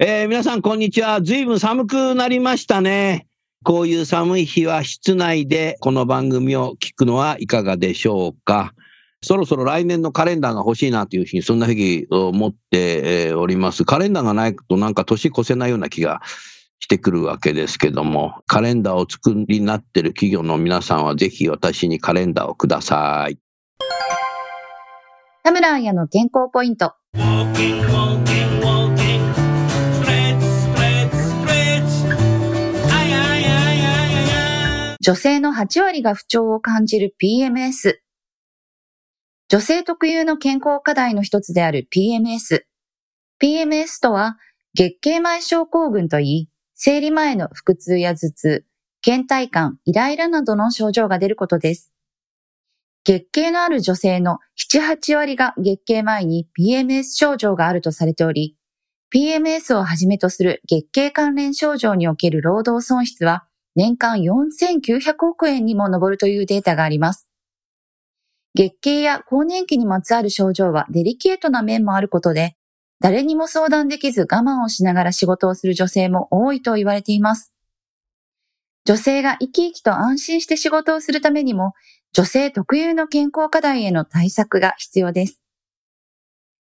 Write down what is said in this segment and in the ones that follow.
えー、皆さん、こんにちは。ずいぶん寒くなりましたね。こういう寒い日は室内でこの番組を聞くのはいかがでしょうか。そろそろ来年のカレンダーが欲しいなというふうに、そんなふうに思っております。カレンダーがないとなんか年越せないような気がしてくるわけですけども、カレンダーを作りになっている企業の皆さんはぜひ私にカレンダーをください。田村彩の健康ポイント。女性の8割が不調を感じる PMS。女性特有の健康課題の一つである PMS。PMS とは、月経前症候群といい、生理前の腹痛や頭痛、倦怠感、イライラなどの症状が出ることです。月経のある女性の7、8割が月経前に PMS 症状があるとされており、PMS をはじめとする月経関連症状における労働損失は年間4900億円にも上るというデータがあります。月経や更年期にまつわる症状はデリケートな面もあることで、誰にも相談できず我慢をしながら仕事をする女性も多いと言われています。女性が生き生きと安心して仕事をするためにも、女性特有の健康課題への対策が必要です。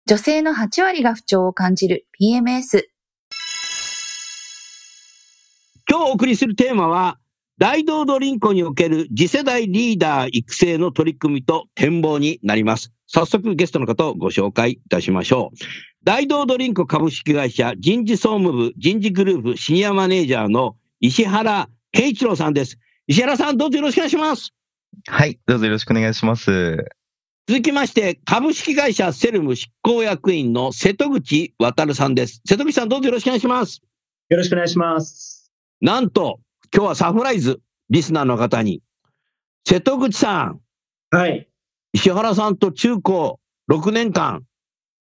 女性の8割が不調を感じる PMS。今日お送りするテーマは、大道ドリンクにおける次世代リーダー育成の取り組みと展望になります。早速ゲストの方をご紹介いたしましょう。大道ドリンク株式会社人事総務部人事グループシニアマネージャーの石原慶一郎さんです。石原さん、どうぞよろしくお願いします。はい、どうぞよろしくお願いします。続きまして、株式会社セルム執行役員の瀬戸口渉さんです。瀬戸口さん、どうぞよろしくお願いします。よろしくお願いします。なんと、今日はサプライズ、リスナーの方に、瀬戸口さん。はい。石原さんと中高6年間、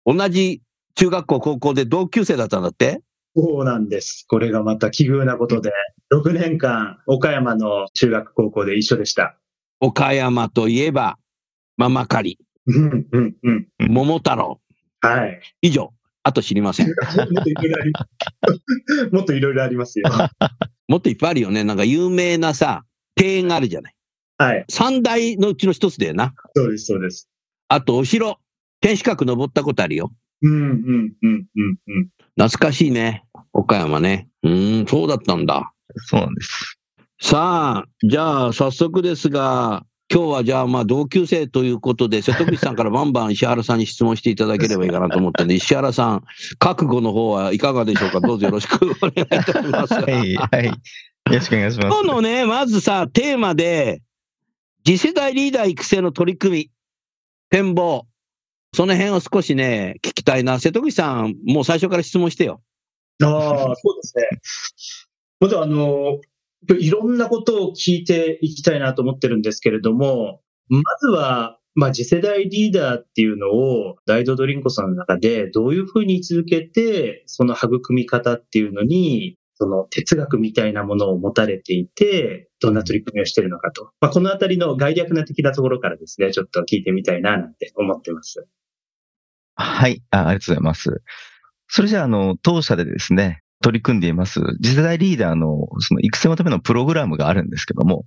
同じ中学校、高校で同級生だったんだって？そうなんです。これがまた奇遇なことで、6年間、岡山の中学、高校で一緒でした。岡山といえば、ママカリ。うんうんうん。桃太郎。はい。以上。あと知りません。もっといろいろあり ますよ。もっといっぱいあるよね。なんか有名なさ、庭園があるじゃない。はい。三大のうちの一つだよな。そうです、そうです。あと、お城。天守閣登ったことあるよ。うん、うん、うん、うん、うん。懐かしいね。岡山ね。うん、そうだったんだ。そうなんです。さあ、じゃあ、早速ですが、今日はじゃあまあ同級生ということで、瀬戸口さんからバンバン石原さんに質問していただければいいかなと思ったんで、石原さん、覚悟の方はいかがでしょうか？どうぞよろしくお願いいたします。はい、はい。よろしくお願いします。今日のね、まずさ、テーマで、次世代リーダー育成の取り組み、展望、その辺を少しね、聞きたいな。瀬戸口さん、もう最初から質問してよ。ああ、そうですね。まずあの、いろんなことを聞いていきたいなと思ってるんですけれども、まずは、まあ、次世代リーダーっていうのを、大道ドドリンコさんの中でどういうふうに続けて、その育み方っていうのに、その哲学みたいなものを持たれていて、どんな取り組みをしているのかと。まあ、このあたりの概略な的なところからですね、ちょっと聞いてみたいななんて思ってます。はいあ、ありがとうございます。それじゃあ、あの、当社でですね、取り組んでいます、次世代リーダーのその育成のためのプログラムがあるんですけども、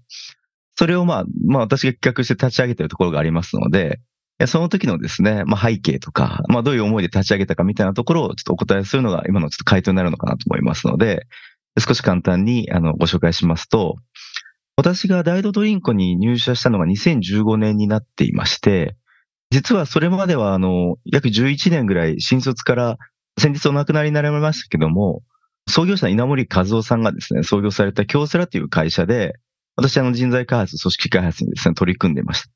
それをまあ、まあ私が企画して立ち上げているところがありますので、その時のですね、まあ背景とか、まあどういう思いで立ち上げたかみたいなところをちょっとお答えするのが今のちょっと回答になるのかなと思いますので、少し簡単にあのご紹介しますと、私が大道ドドリンコに入社したのが2015年になっていまして、実はそれまではあの約11年ぐらい新卒から先日お亡くなりになられましたけども、創業者の稲森和夫さんがですね、創業された京セラという会社で、私あの人材開発、組織開発にですね、取り組んでいました。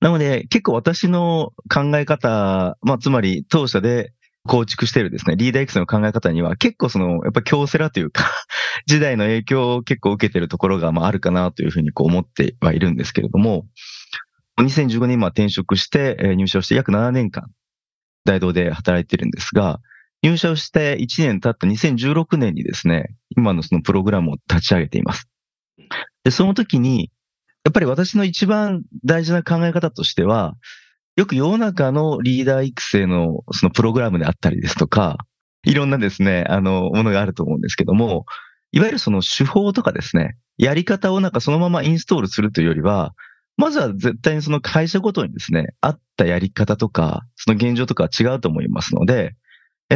なので、結構私の考え方、まあ、つまり当社で構築しているですね、リーダー育成の考え方には結構その、やっぱ京セラというか、時代の影響を結構受けてるところがまああるかなというふうにこう思ってはいるんですけれども、2015年今転職して入社して約7年間、大道で働いてるんですが、入社をして1年経った2016年にですね、今のそのプログラムを立ち上げています。で、その時に、やっぱり私の一番大事な考え方としては、よく世の中のリーダー育成のそのプログラムであったりですとか、いろんなですね、あの、ものがあると思うんですけども、いわゆるその手法とかですね、やり方をなんかそのままインストールするというよりは、まずは絶対にその会社ごとにですね、合ったやり方とか、その現状とかは違うと思いますので、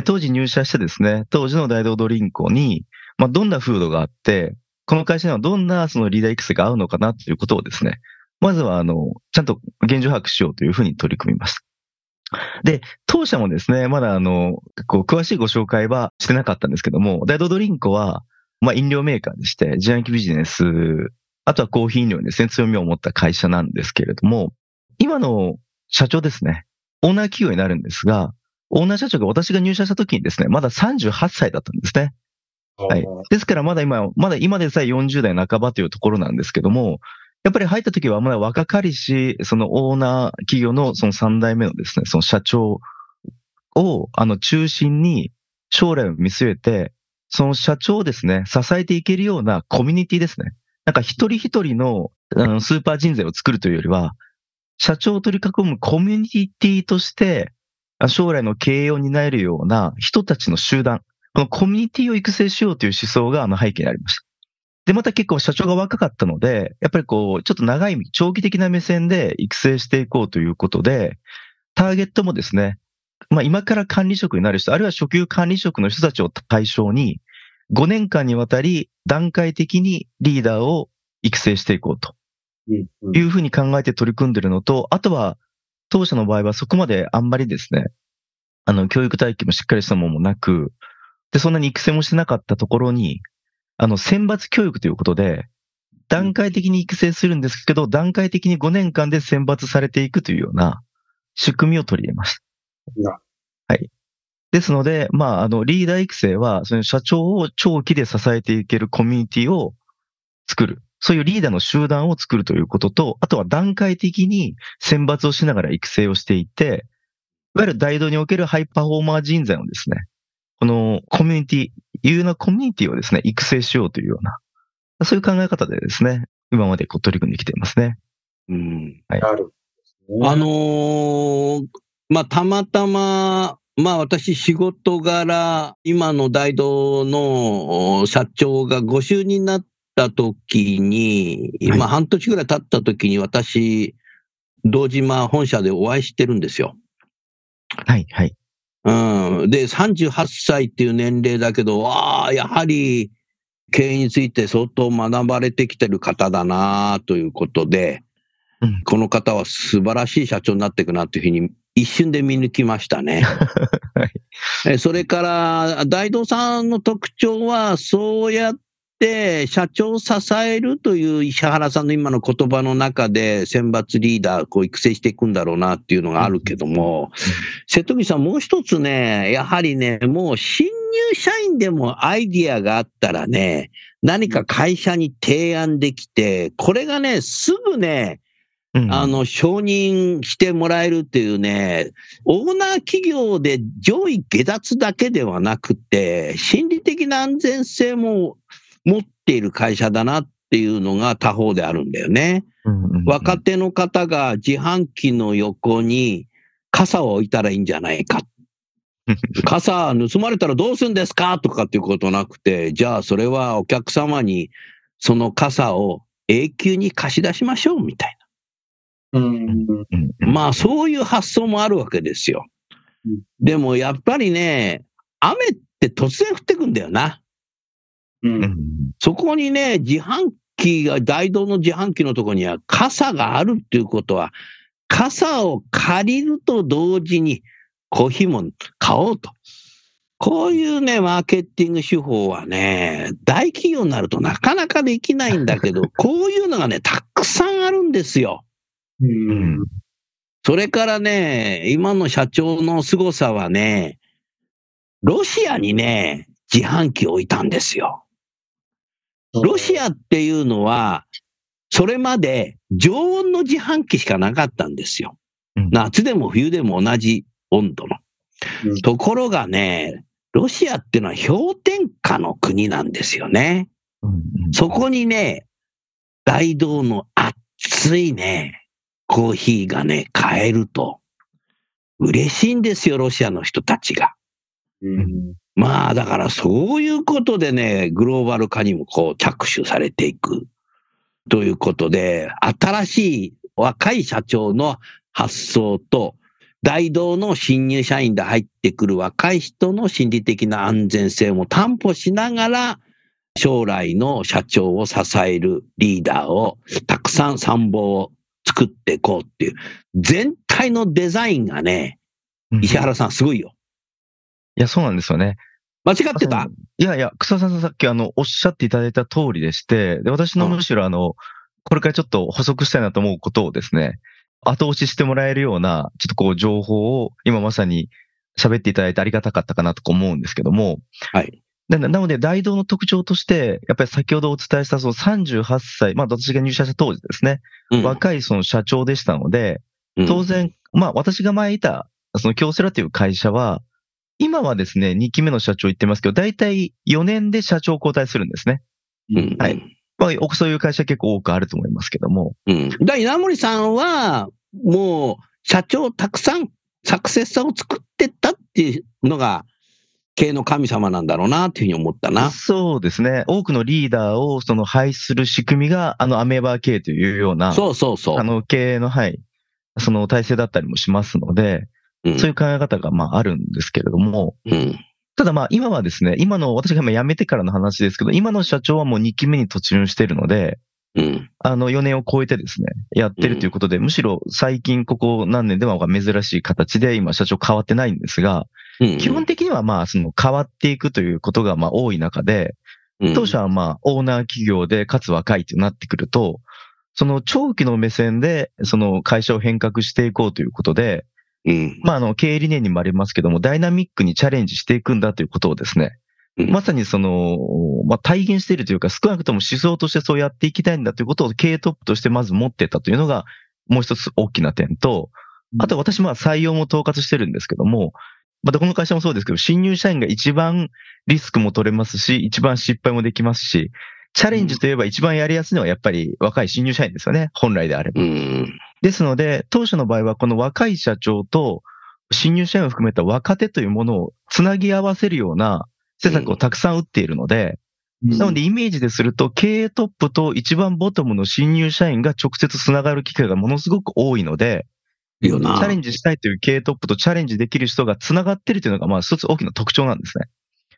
当時入社してですね、当時の大道ドリンクに、まあ、どんな風土があって、この会社にはどんなそのリーダー育成が合うのかなということをですね、まずはあの、ちゃんと現状把握しようというふうに取り組みました。で、当社もですね、まだあの、こう、詳しいご紹介はしてなかったんですけども、大道ドリンクは、まあ、飲料メーカーでして、自販機ビジネス、あとはコーヒー飲料にですね、強みを持った会社なんですけれども、今の社長ですね、オーナー企業になるんですが、オーナー社長が私が入社した時にですね、まだ38歳だったんですね。はい。ですからまだ今、まだ今でさえ40代半ばというところなんですけども、やっぱり入った時はまだ若かりし、そのオーナー企業のその3代目のですね、その社長をあの中心に将来を見据えて、その社長をですね、支えていけるようなコミュニティですね。なんか一人一人のあのスーパー人材を作るというよりは、社長を取り囲むコミュニティとして、あ将来の経営を担えるような人たちの集団、このコミュニティを育成しようという思想があの背景にありました。で、また結構社長が若かったので、やっぱりこう、ちょっと長い、長期的な目線で育成していこうということで、ターゲットもですね、まあ今から管理職になる人、あるいは初級管理職の人たちを対象に、5年間にわたり段階的にリーダーを育成していこうというふうに考えて取り組んでるのと、あとは、当社の場合はそこまであんまりですね、あの、教育体系もしっかりしたものもなく、で、そんなに育成もしてなかったところに、あの、選抜教育ということで、段階的に育成するんですけど、段階的に5年間で選抜されていくというような仕組みを取り入れました。なですので、まあ、あの、リーダー育成は、その社長を長期で支えていけるコミュニティを作る。そういうリーダーの集団を作るということと、あとは段階的に選抜をしながら育成をしていって、いわゆる大道におけるハイパフォーマー人材をですね、このコミュニティ、有なコミュニティをですね、育成しようというような、そういう考え方でですね、今までこう取り組んできていますね。うん。なるほどあのーまあ、たまたま、まあ私仕事柄、今の大道のお社長がご就任になった時に、はいまあ半年ぐらい経った時に私、堂島本社でお会いしてるんですよ。はい、はい。うん。で、38歳っていう年齢だけど、わあ、やはり経営について相当学ばれてきてる方だなということで、うんこの方は素晴らしい社長になっていくなというふうに一瞬で見抜きましたね。はいえそれから、大道さんの特徴は、そうやって社長を支えるという石原さんの今の言葉の中で選抜リーダーこう育成していくんだろうなっていうのがあるけども、瀬戸口さんもう一つね、やはりね、もう新入社員でもアイディアがあったらね、何か会社に提案できて、これがね、すぐね、うん。あ、の、承認してもらえるっていうね、オーナー企業で上位下脱だけではなくて、心理的な安全性も持っている会社だなっていうのが他方であるんだよね。うんうんうん若手の方が自販機の横に傘を置いたらいいんじゃないか。傘盗まれたらどうするんですかとかっていうことなくて、じゃあそれはお客様にその傘を永久に貸し出しましょうみたいうん。うん。まあそういう発想もあるわけですようん。でもやっぱりね、雨って突然降ってくんだよな。う。うんん。そこにね、自販機が、大道の自販機のところには傘があるっていうことは、傘を借りると同時にコーヒーも買おうと。こういうね、マーケティング手法はね、大企業になるとなかなかできないんだけど、こういうのがね、たくさんあるんですよ。ううんん。それからね、今の社長の凄さはね、ロシアにね、自販機を置いたんですよ。ロシアっていうのは、それまで常温の自販機しかなかったんですよ。うん夏でも冬でも同じ温度のうん。ところがね、ロシアっていうのは氷点下の国なんですよね。うんそこにね、大道の熱いね、コーヒーがね、買えると、嬉しいんですよ、ロシアの人たちが。うん。まあ、だからそういうことでね、グローバル化にもこう着手されていく。ということで、新しい若い社長の発想と、大道の新入社員で入ってくる若い人の心理的な安全性も担保しながら、将来の社長を支えるリーダーをたくさん参謀を作っていこうっていう、全体のデザインがね、石原さんすごいよ。いや、そうなんですよね。間違ってた？いやいや、草さんさっきあの、おっしゃっていただいた通りでして、で、私のむしろあの、これからちょっと補足したいなと思うことをですね、後押ししてもらえるような、ちょっとこう、情報を今まさに喋っていただいてありがたかったかなと思うんですけども、はい。ななので、大道の特徴として、やっぱり先ほどお伝えしたその38歳、まあ私が入社した当時ですね、うん。若いその社長でしたので、当然、まあ私が前いた、その京セラという会社は、今はですね、2期目の社長言ってますけど、大体4年で社長交代するんですね。うんはい。まあ、そういう会社結構多くあると思いますけども。うん。だから稲森さんは、もう、社長たくさんサクセッサーを作ってったっていうのが、経営の神様なんだろうなっていうふうに思ったな。そうですね。多くのリーダーをその配する仕組みが、あのアメーバー系というような、そうそうそう。あの経営の、はい、その体制だったりもしますので、うんそういう考え方がまああるんですけれども、うん。ただまあ今はですね、今の、私が今辞めてからの話ですけど、今の社長はもう2期目に突入しているので、うん。あの4年を超えてですね、やってるということで、むしろ最近ここ何年では珍しい形で今社長変わってないんですが、うん。基本的にはまあその変わっていくということがまあ多い中で、うん当社はまあオーナー企業でかつ若いとなってくると、その長期の目線でその会社を変革していこうということで、うん。まああの経営理念にもありますけども、ダイナミックにチャレンジしていくんだということをですね、うんまさにその、まあ体現しているというか、少なくとも思想としてそうやっていきたいんだということを経営トップとしてまず持ってたというのが、もう一つ大きな点と、あと私まあ採用も統括してるんですけども、またこの会社もそうですけど、新入社員が一番リスクも取れますし、一番失敗もできますし、チャレンジといえば一番やりやすいのはやっぱり若い新入社員ですよね、本来であれば。うん。ですので、当社の場合はこの若い社長と新入社員を含めた若手というものをつなぎ合わせるような施策をたくさん打っているので、なのでイメージですると経営トップと一番ボトムの新入社員が直接つながる機会がものすごく多いので。チャレンジしたいという経営トップとチャレンジできる人がつながってるというのが、まあ一つ大きな特徴なんですね。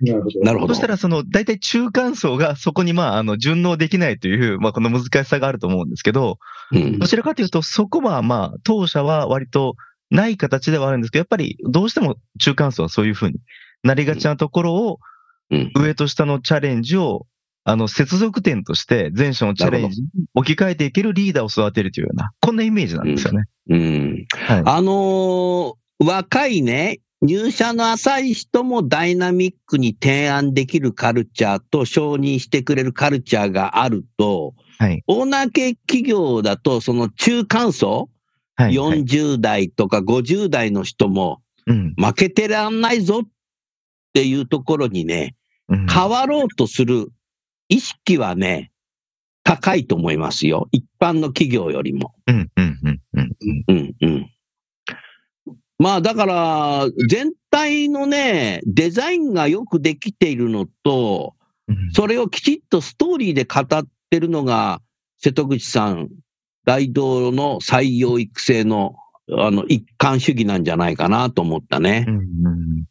なるほど。なるほど。そしたら、その、大体中間層がそこに、まあ、あの、順応できないという、まあ、この難しさがあると思うんですけど、うんどちらかというと、そこは、まあ、当社は割とない形ではあるんですけど、やっぱり、どうしても中間層はそういうふうになりがちなところを、うん上と下のチャレンジを、あの、接続点として、前者のチャレンジに置き換えていけるリーダーを育てるというような、こんなイメージなんですよね。うん。はい。あのー若いね、入社の浅い人もダイナミックに提案できるカルチャーと承認してくれるカルチャーがあると、はい。オーナー系企業だと、その中間層、はい。はい40代とか50代の人もうん。負けてらんないぞっていうところにね、うん変わろうとする意識はね、高いと思いますよ。一般の企業よりも。うん、うん、うん、うん。うん、うん。まあだから、全体のね、デザインがよくできているのと、うんそれをきちっとストーリーで語ってるのが、瀬戸口さん、大道の採用育成の、あの、一貫主義なんじゃないかなと思ったねう。んうん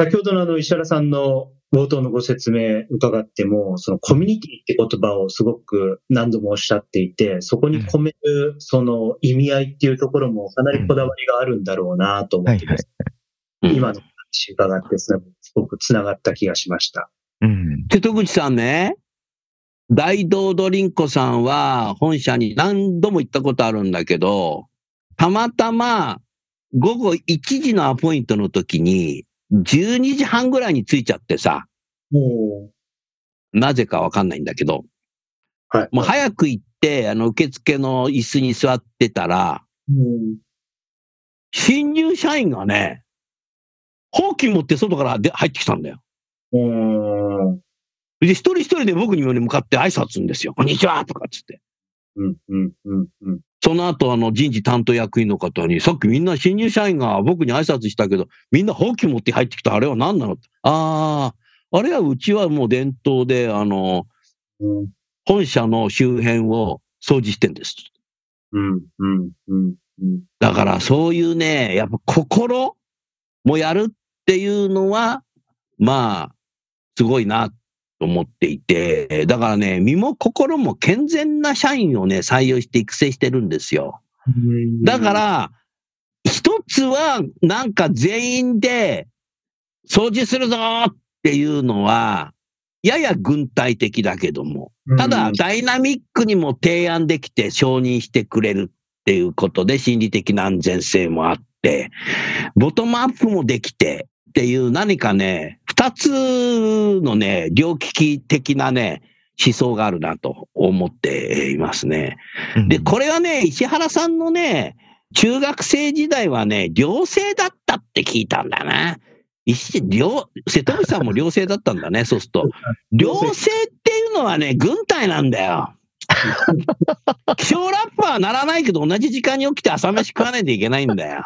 先ほどのあの石原さんの冒頭のご説明伺っても、そのコミュニティって言葉をすごく何度もおっしゃっていて、そこに込めるその意味合いっていうところもかなりこだわりがあるんだろうなと思ってです、うん今の話伺ってすごくつながった気がしました。うん。瀬戸口さんね、大道ドリンコさんは本社に何度も行ったことあるんだけど、たまたま午後1時のアポイントの時に、12時半ぐらいに着いちゃってさ、もなぜかわかんないんだけど、う、はい。もう早く行って、あの、受付の椅子に座ってたら、うん新入社員がね、ほうき持って外からで入ってきたんだよ。うん。で、一人一人で僕に向かって挨拶するんですよ。こんにちはとかっつって。うん。うん。うん。うん。その後、あの、人事担当役員の方に、さっきみんな新入社員が僕に挨拶したけど、みんなほうき持って入ってきたあれは何なのああ、あれはうちはもう伝統で、あの、うん。本社の周辺を掃除してんです。うん。うん。うん。うん。だからそういうね、やっぱ心もやるっていうのは、まあ、すごいなと思っていて、だからね、身も心も健全な社員をね、採用して育成してるんですよ。だか、ら、一つは、なんか全員で掃除するぞっていうのは、やや軍隊的だけども、ただ、ダイナミックにも提案できて承認してくれるっていうことで心理的な安全性もあって、ボトムアップもできてっていう何かね、二つのね、両利き的なね、思想があるなと思っていますね。で、これはね、石原さんのね、中学生時代はね、寮生だったって聞いたんだな。石寮瀬戸口さんも寮生だったんだね、そうすると。寮生っていうのはね、軍隊なんだよ。気象ラッパーはならないけど、同じ時間に起きて朝飯食わないといけないんだよ。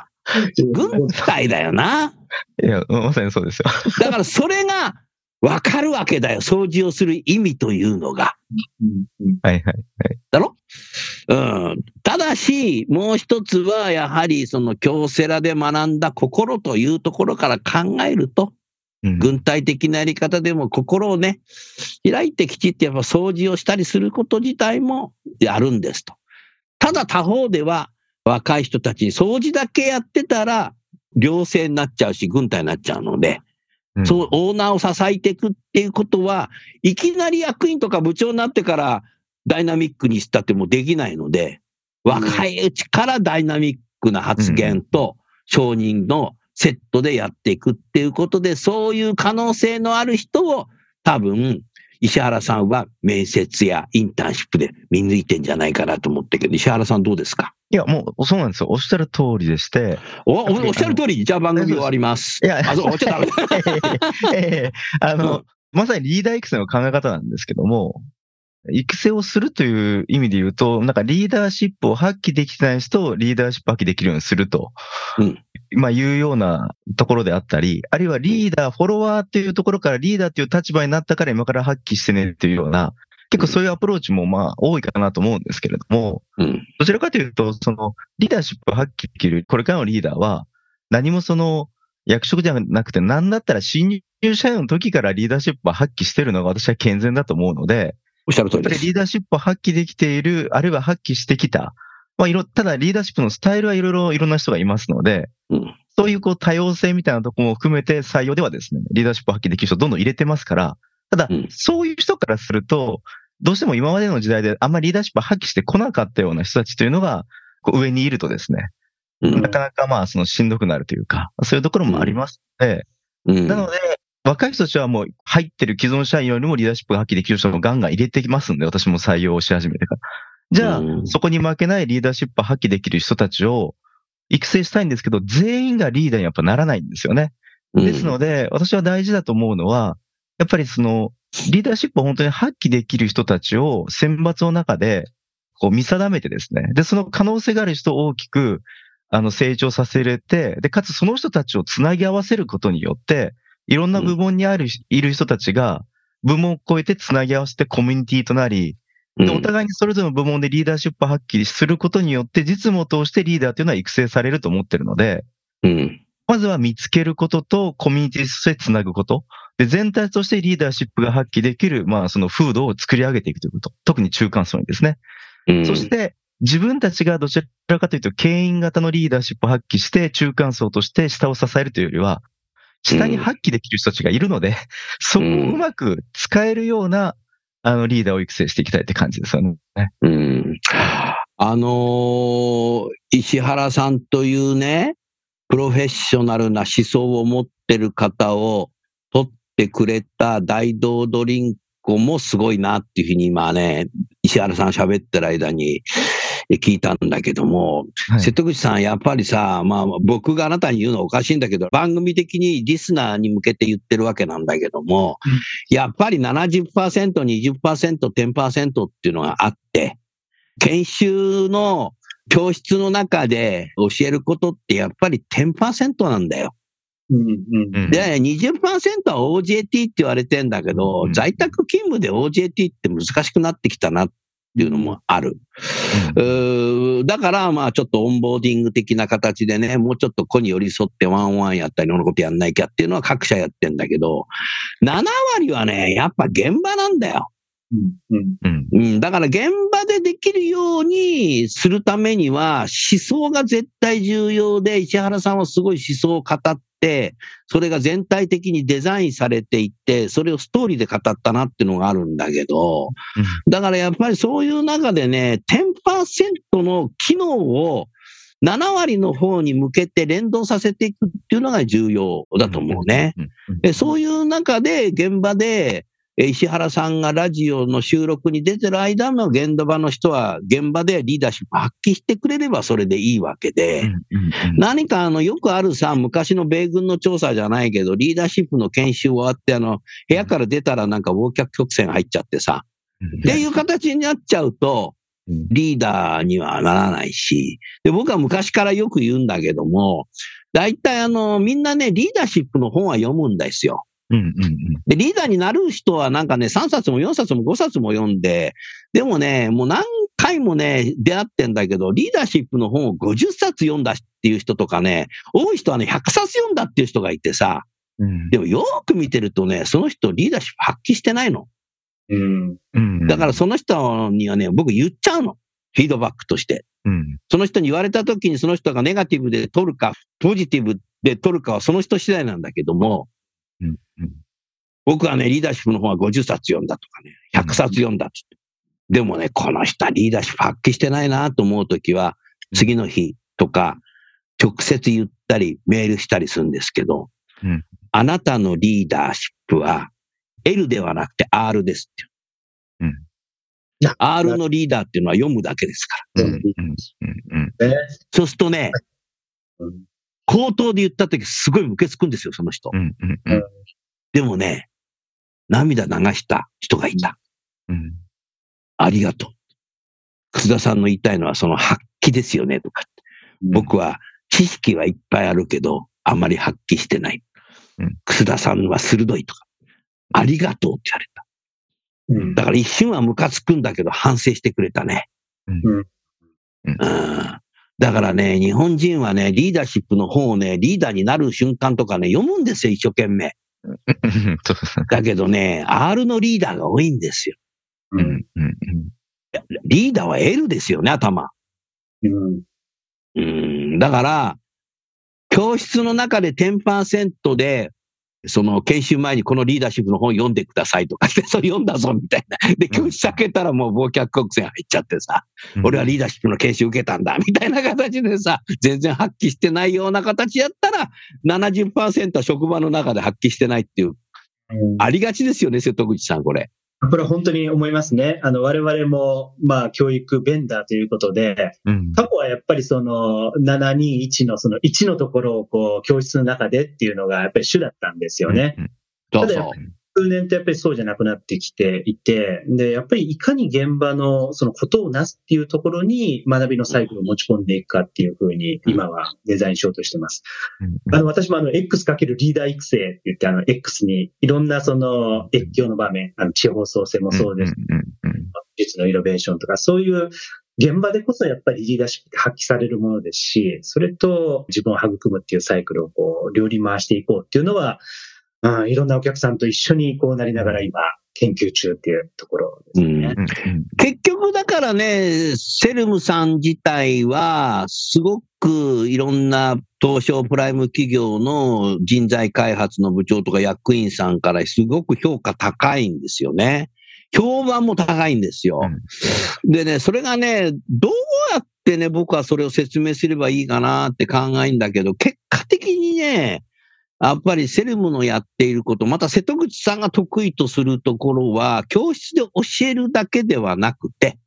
軍隊だよな。いや、まさにそうですよ。だからそれがわかるわけだよ。掃除をする意味というのが。うん。うん。はいはい。だろ？うん。ただし、もう一つは、やはり、その、京セラで学んだ心というところから考えると、うん軍隊的なやり方でも心をね、開いてきちっとやっぱ掃除をしたりすること自体もやるんですと。ただ他方では、若い人たちに掃除だけやってたら、寮生になっちゃうし、軍隊になっちゃうので、うん。そう、オーナーを支えていくっていうことは、いきなり役員とか部長になってからダイナミックにしたってもできないので、若いうちからダイナミックな発言と承認のセットでやっていくっていうことで、そういう可能性のある人を多分、石原さんは面接やインターンシップで見抜いてんじゃないかなと思ってるけど、石原さんどうですか？いや、もう、そうなんですよ。おっしゃる通りでして。おおおっしゃる通り、じゃあ番組終わります。いやあ、そう、終わっちゃダメだ。ええあうの、まさにリーダー育成の考え方なんですけども、育成をするという意味で言うと、なんかリーダーシップを発揮できてない人をリーダーシップ発揮できるようにすると、うんまあいうようなところであったり、あるいはリーダー、フォロワーっていうところからリーダーっていう立場になったから今から発揮してねっていうような、結構そういうアプローチもまあ多いかなと思うんですけれども、うん。どちらかというと、その、リーダーシップを発揮できる、これからのリーダーは、何もその、役職じゃなくて、なんだったら新入社員の時からリーダーシップを発揮してるのが私は健全だと思うので、おっしゃる通りです。りリーダーシップを発揮できている、あるいは発揮してきた。まあ、いろ、ただリーダーシップのスタイルはいろいろいろんな人がいますので、うん。そういうこう多様性みたいなところも含めて採用ではですね、リーダーシップを発揮できる人をどんどん入れてますから、ただうん、そういう人からすると、どうしても今までの時代であんまりリーダーシップを発揮してこなかったような人たちというのが、こう上にいるとですね、うん。なかなかまあ、そのしんどくなるというか、そういうところもありますので、うん。なので、若い人たちはもう入ってる既存社員よりもリーダーシップが発揮できる人もガンガン入れてきますんで、私も採用し始めてから。じゃあ、うんそこに負けないリーダーシップを発揮できる人たちを育成したいんですけど、全員がリーダーにやっぱならないんですよね。ですので、私は大事だと思うのは、やっぱりその、リーダーシップを本当に発揮できる人たちを選抜の中で、こう見定めてですね。で、その可能性がある人を大きく、あの、成長させれて、で、かつその人たちをつなぎ合わせることによって、いろんな部門にある、いる人たちが、部門を超えてつなぎ合わせてコミュニティとなり、お互いにそれぞれの部門でリーダーシップを発揮することによって、実務を通してリーダーというのは育成されると思ってるので、うん。まずは見つけることとコミュニティとしてつなぐこと。で、全体としてリーダーシップが発揮できる、まあ、その風土を作り上げていくということ。特に中間層にですね。うんそして、自分たちがどちらかというと、牽引型のリーダーシップを発揮して、中間層として下を支えるというよりは、下に発揮できる人たちがいるので、そこをうまく使えるような、あの、リーダーを育成していきたいって感じですよね。うん。あのー石原さんというね、プロフェッショナルな思想を持ってる方を取ってくれた大道ドリンクもすごいなっていうふうに今ね、石原さん喋ってる間に聞いたんだけども、はい。瀬戸口さん、やっぱりさ、まあ僕があなたに言うのはおかしいんだけど、番組的にリスナーに向けて言ってるわけなんだけども、やっぱり70%、20%、10%っていうのがあって、研修の教室の中で教えることってやっぱり10%なんだよ。うんうんうん。で、20%は OJT って言われてんだけどう、ん。在宅勤務で OJT って難しくなってきたなっていうのもある。うーだから、まあちょっとオンボーディング的な形でね、もうちょっと子に寄り添ってワンワンやったり、いろんなことやんないきゃっていうのは各社やってんだけど、7割はね、やっぱ現場なんだよ。うん。うん。うん。うん、だから現場でできるようにするためには思想が絶対重要で、石原さんはすごい思想を語って、それが全体的にデザインされていって、それをストーリーで語ったなっていうのがあるんだけど、だからやっぱりそういう中でね、10%の機能を7割の方に向けて連動させていくっていうのが重要だと思うね。そういう中で現場で、え石原さんがラジオの収録に出てる間の現場の人は現場でリーダーシップ発揮してくれればそれでいいわけで、何かあのよくあるさ、昔の米軍の調査じゃないけど、リーダーシップの研修終わって、あの、部屋から出たらなんか忘却曲線入っちゃってさ、っていう形になっちゃうと、うんリーダーにはならないし、で、僕は昔からよく言うんだけども、大体あの、みんなね、リーダーシップの本は読むんですよ。うんうんうんで、リーダーになる人はなんかね、3冊も4冊も5冊も読んで、でもね、もう何回もね、出会ってんだけど、リーダーシップの本を50冊読んだっていう人とかね、多い人はね、100冊読んだっていう人がいてさ、うんでもよく見てるとね、その人リーダーシップ発揮してないの。うんうんだからその人にはね、僕言っちゃうの。フィードバックとして。うんその人に言われた時にその人がネガティブで取るか、ポジティブで取るかはその人次第なんだけども、うんうん。僕はね、リーダーシップの本は50冊読んだとかね、100冊読んだって。でもね、この人はリーダーシップ発揮してないなと思うときは、次の日とか、直接言ったり、メールしたりするんですけど、うん。あなたのリーダーシップは L ではなくて R ですって。R のリーダーっていうのは読むだけですから。うん。うんうんね。そうするとね、うん口頭で言ったときすごいムケつくんですよ、その人。うんうんうんでもね、涙流した人がいた。うんありがとう。楠田さんの言いたいのはその発揮ですよね、とか。僕は知識はいっぱいあるけど、あまり発揮してない。うん楠田さんは鋭いとか。ありがとうって言われた。うんだから一瞬はムカつくんだけど反省してくれたね。うんうん。だからね、日本人はね、リーダーシップの本をね、リーダーになる瞬間とかね、読むんですよ、一生懸命。だけどね、R のリーダーが多いんですよ。うんリーダーは L ですよね、頭。うんうん。だから、教室の中で10%で、その研修前にこのリーダーシップの本読んでくださいとかって、それ読んだぞみたいな。で、教室開けたらもう忘却曲線入っちゃってさ、うん俺はリーダーシップの研修受けたんだみたいな形でさ、全然発揮してないような形やったら、70%は職場の中で発揮してないっていう、うんありがちですよね、瀬戸口さん、これ。これは本当に思いますね。あの、我々も、まあ、教育ベンダーということで、うん過去はやっぱりその、721のその1のところをこう、教室の中でっていうのがやっぱり主だったんですよね。うただ。数年とやっぱりそうじゃなくなってきていて、で、やっぱりいかに現場のそのことをなすっていうところに学びのサイクルを持ち込んでいくかっていうふうに今はデザインしようとしてます。うんあの、私もあの、X かけるリーダー育成って言って、あの、X にいろんなその、越境の場面、あの、地方創生もそうです。技術のイノベーションとか、そういう現場でこそやっぱりリーダーシップって発揮されるものですし、それと自分を育むっていうサイクルをこう、両輪回していこうっていうのは、うん、いろんなお客さんと一緒にこうなりながら今、研究中っていうところですね。うんうん結局だからね、セルムさん自体は、すごくいろんな東証プライム企業の人材開発の部長とか役員さんからすごく評価高いんですよね。評判も高いんですよ。でね、それがね、どうやってね、僕はそれを説明すればいいかなって考えるんだけど、結果的にね、やっぱりセルムのやっていること、また瀬戸口さんが得意とするところは、教室で教えるだけではなくて、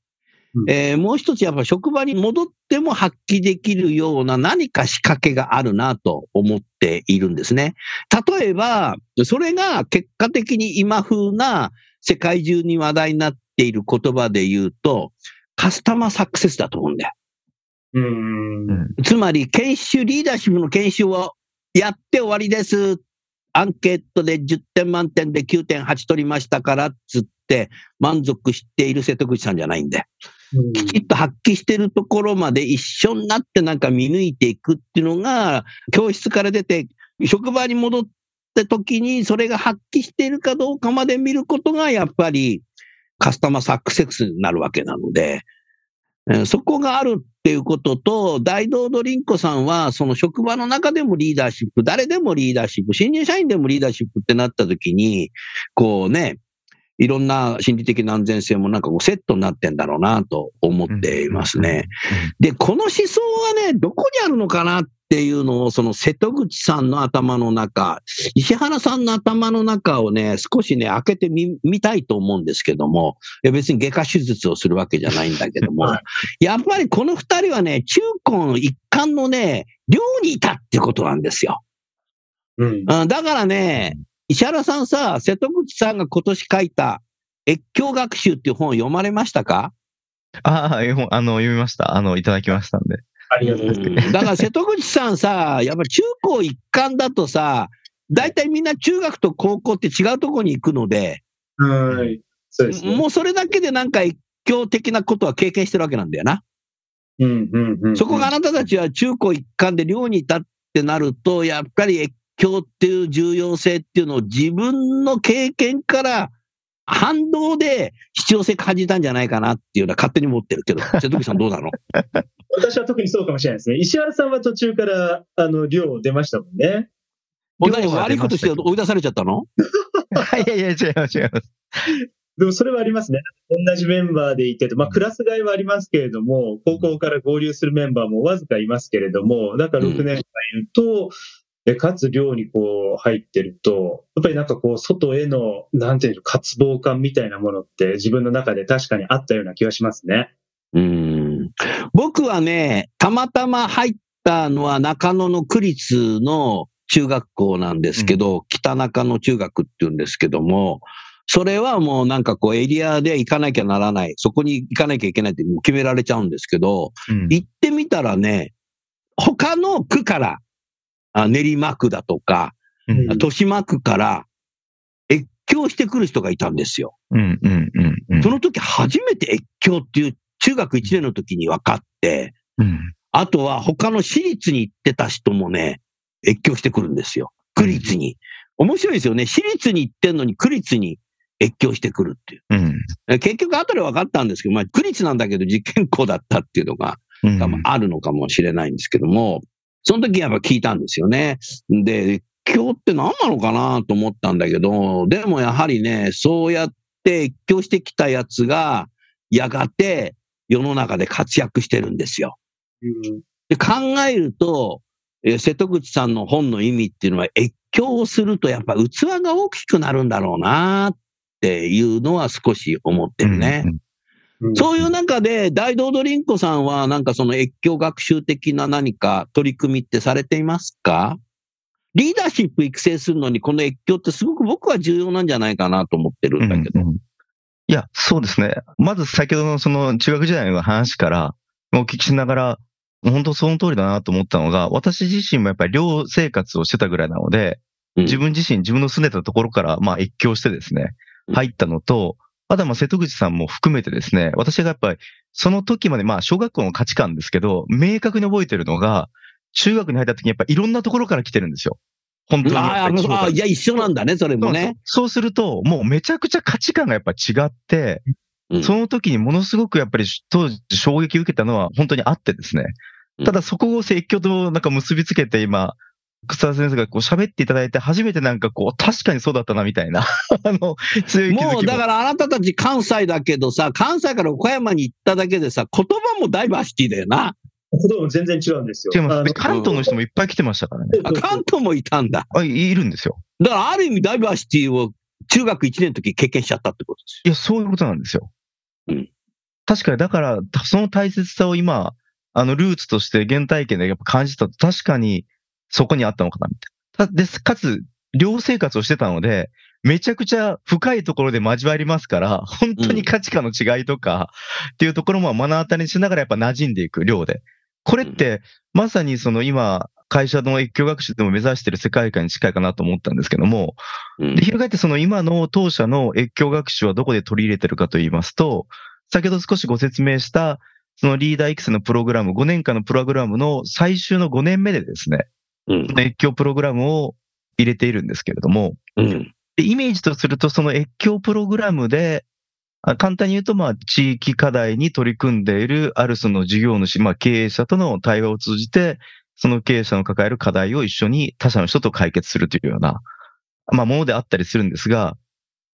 うんえーもう一つやっぱ職場に戻っても発揮できるような何か仕掛けがあるなと思っているんですね。例えば、それが結果的に今風な世界中に話題になっている言葉で言うと、カスタマーサクセスだと思うんだよ。うん。うんつまり、研修、リーダーシップの研修をやって終わりです。アンケートで10点満点で9.8取りましたからっつって満足している瀬戸口さんじゃないんで、きちっと発揮してるところまで一緒になってなんか見抜いていくっていうのが、教室から出て職場に戻った時にそれが発揮しているかどうかまで見ることがやっぱりカスタマーサクセスになるわけなので、えーそこがあるっていうことと、大道ドリンコさんは、その職場の中でもリーダーシップ、誰でもリーダーシップ、新入社員でもリーダーシップってなった時に、こうね、いろんな心理的な安全性もなんかこうセットになってんだろうなと思っていますね。。で、この思想はね、どこにあるのかなっていうのを、その瀬戸口さんの頭の中、石原さんの頭の中をね、少しね、開けてみ、見たいと思うんですけども、別に外科手術をするわけじゃないんだけども は、やっぱりこの二人はね、中高一貫のね、寮にいたってことなんですよ。うん。うん、だからね、石原さんさ、瀬戸口さんが今年書いた、越境学習っていう本を読まれましたか？ああ、あの、読みました。あの、いただきましたんで。ありがとうございます。だから瀬戸口さんさ、やっぱり中高一貫だとさ、大体みんな中学と高校って違うところに行くので、はい。そうですね。もうそれだけでなんか越境的なことは経験してるわけなんだよな。うんうんうん。そこがあなたたちは中高一貫で寮にいたってなると、やっぱり越境っていう重要性っていうのを自分の経験から反動で必要性感じたんじゃないかなっていうのは勝手に思ってるけど、瀬戸口さんどうなの？私は特にそうかもしれないですね。石原さんは途中から、あの、寮出ましたもんね。お何寮は悪いことして追い出されちゃったの？いやいや、違います、違います。でもそれはありますね。同じメンバーでいてと、まあクラス替えはありますけれども、高校から合流するメンバーもわずかいますけれども、だから6年間いると、でかつ寮にこう入ってると、やっぱりなんかこう外への、なんていうの、渇望感みたいなものって自分の中で確かにあったような気がしますね。うん。僕はね、たまたま入ったのは中野の区立の中学校なんですけど、北中野中学っていうんですけども、それはもうなんかこうエリアで行かなきゃならない、そこに行かなきゃいけないって決められちゃうんですけど、うん。行ってみたらね、他の区から、あ練馬区だとか、うん豊島区から越境してくる人がいたんですよ。うんうんうんうんその時初めて越境っていう中学1年の時に分かって、うんあとは他の私立に行ってた人もね、越境してくるんですよ。区立に。面白いですよね。私立に行ってんのに区立に越境してくるっていう。うんえ結局後で分かったんですけど、まあ区立なんだけど実験校だったっていうのがうん多分あるのかもしれないんですけども、その時やっぱ聞いたんですよね。で、越境って何なのかなと思ったんだけど、でもやはりね、そうやって越境してきたやつが、やがて世の中で活躍してるんですよ。うんで考えると、えー瀬戸口さんの本の意味っていうのは、越境をするとやっぱ器が大きくなるんだろうなっていうのは少し思ってるね。うんそういう中で、大道ドリンコさんは、なんかその越境学習的な何か取り組みってされていますか？リーダーシップ育成するのに、この越境ってすごく僕は重要なんじゃないかなと思ってるんだけど。うんうんいや、そうですね。まず先ほどのその中学時代の話からお聞きしながら、本当その通りだなと思ったのが、私自身もやっぱり寮生活をしてたぐらいなので、うん。自分自身、自分の住んでたところから、まあ越境してですねう、ん。入ったのと、あとはまあ瀬戸口さんも含めてですね、私がやっぱりその時までまあ小学校の価値観ですけど、明確に覚えてるのが、中学に入った時にやっぱいろんなところから来てるんですよ。本当にああいや、一緒なんだね、それもね。そうすると、もうめちゃくちゃ価値観がやっぱ違って、うんその時にものすごくやっぱり当時衝撃を受けたのは本当にあってですねう。んただそこを説教となんか結びつけて今、草田先生がこう喋っていただいて初めてなんかこう確かにそうだったなみたいな、あの、強い気づきも。もうだからあなたたち関西だけどさ、関西から岡山に行っただけでさ、言葉もダイバーシティだよな。言葉も全然違うんですよ。関東の人もいっぱい来てましたからね。あ関東もいたんだ。あ、いいるんですよ。だからある意味ダイバーシティを中学1年の時経験しちゃったってことですいや、そういうことなんですよ。うん確かに、だから、その大切さを今、あの、ルーツとして原体験でやっぱ感じたと、確かにそこにあったのかな、みたいな。たです、かつ、寮生活をしてたので、めちゃくちゃ深いところで交わりますから、本当に価値観の違いとか、っていうところも目の当たりにしながらやっぱ馴染んでいく寮で。これって、まさにその今、会社の越境学習でも目指している世界観に近いかなと思ったんですけども、うんで、翻ってその今の当社の越境学習はどこで取り入れてるかと言いますと、先ほど少しご説明した、そのリーダー育成のプログラム、5年間のプログラムの最終の5年目でですね、うん越境プログラムを入れているんですけれども、うん。でイメージとすると、その越境プログラムで、あ簡単に言うと、まあ、地域課題に取り組んでいる、あるその事業主、まあ、経営者との対話を通じて、その経営者の抱える課題を一緒に他社の人と解決するというような、まあ、ものであったりするんですが、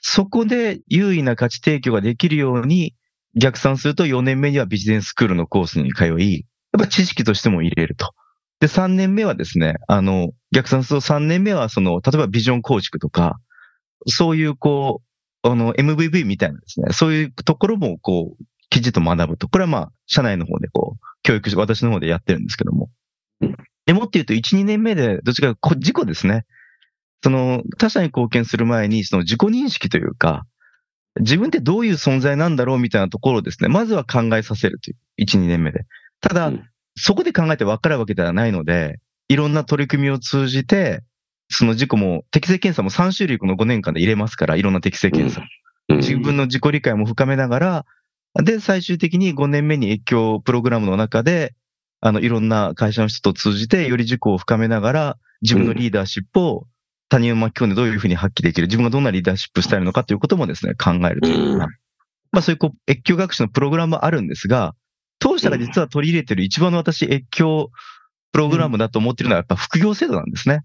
そこで優位な価値提供ができるように、逆算すると4年目にはビジネススクールのコースに通い、やっぱ知識としても入れると。で、3年目はですね、あの、逆算すると3年目はその、例えばビジョン構築とか、そういうこう、あの、MVV みたいなですね、そういうところもこう、記事と学ぶと。これはまあ、社内の方でこう、教育、私の方でやってるんですけども。でもっていうと、1、2年目で、どっちかこ自己ですね。その、他者に貢献する前に、その自己認識というか、自分ってどういう存在なんだろうみたいなところをですね、まずは考えさせるという、1、2年目で。ただ、そこで考えて分かるわけではないので、いろんな取り組みを通じて、その自己も、適正検査も3種類この5年間で入れますから、いろんな適正検査。自分の自己理解も深めながら、で、最終的に5年目に越境プログラムの中で、あの、いろんな会社の人と通じて、より自己を深めながら、自分のリーダーシップを他人を巻き込んでどういうふうに発揮できる、自分がどんなリーダーシップスタイルなのかということもですね、考えるという。ようなうん。まあそういうこう、越境学習のプログラムはあるんですが、当社が実は取り入れている一番の私、越境プログラムだと思っているのはやっぱ副業制度なんですね。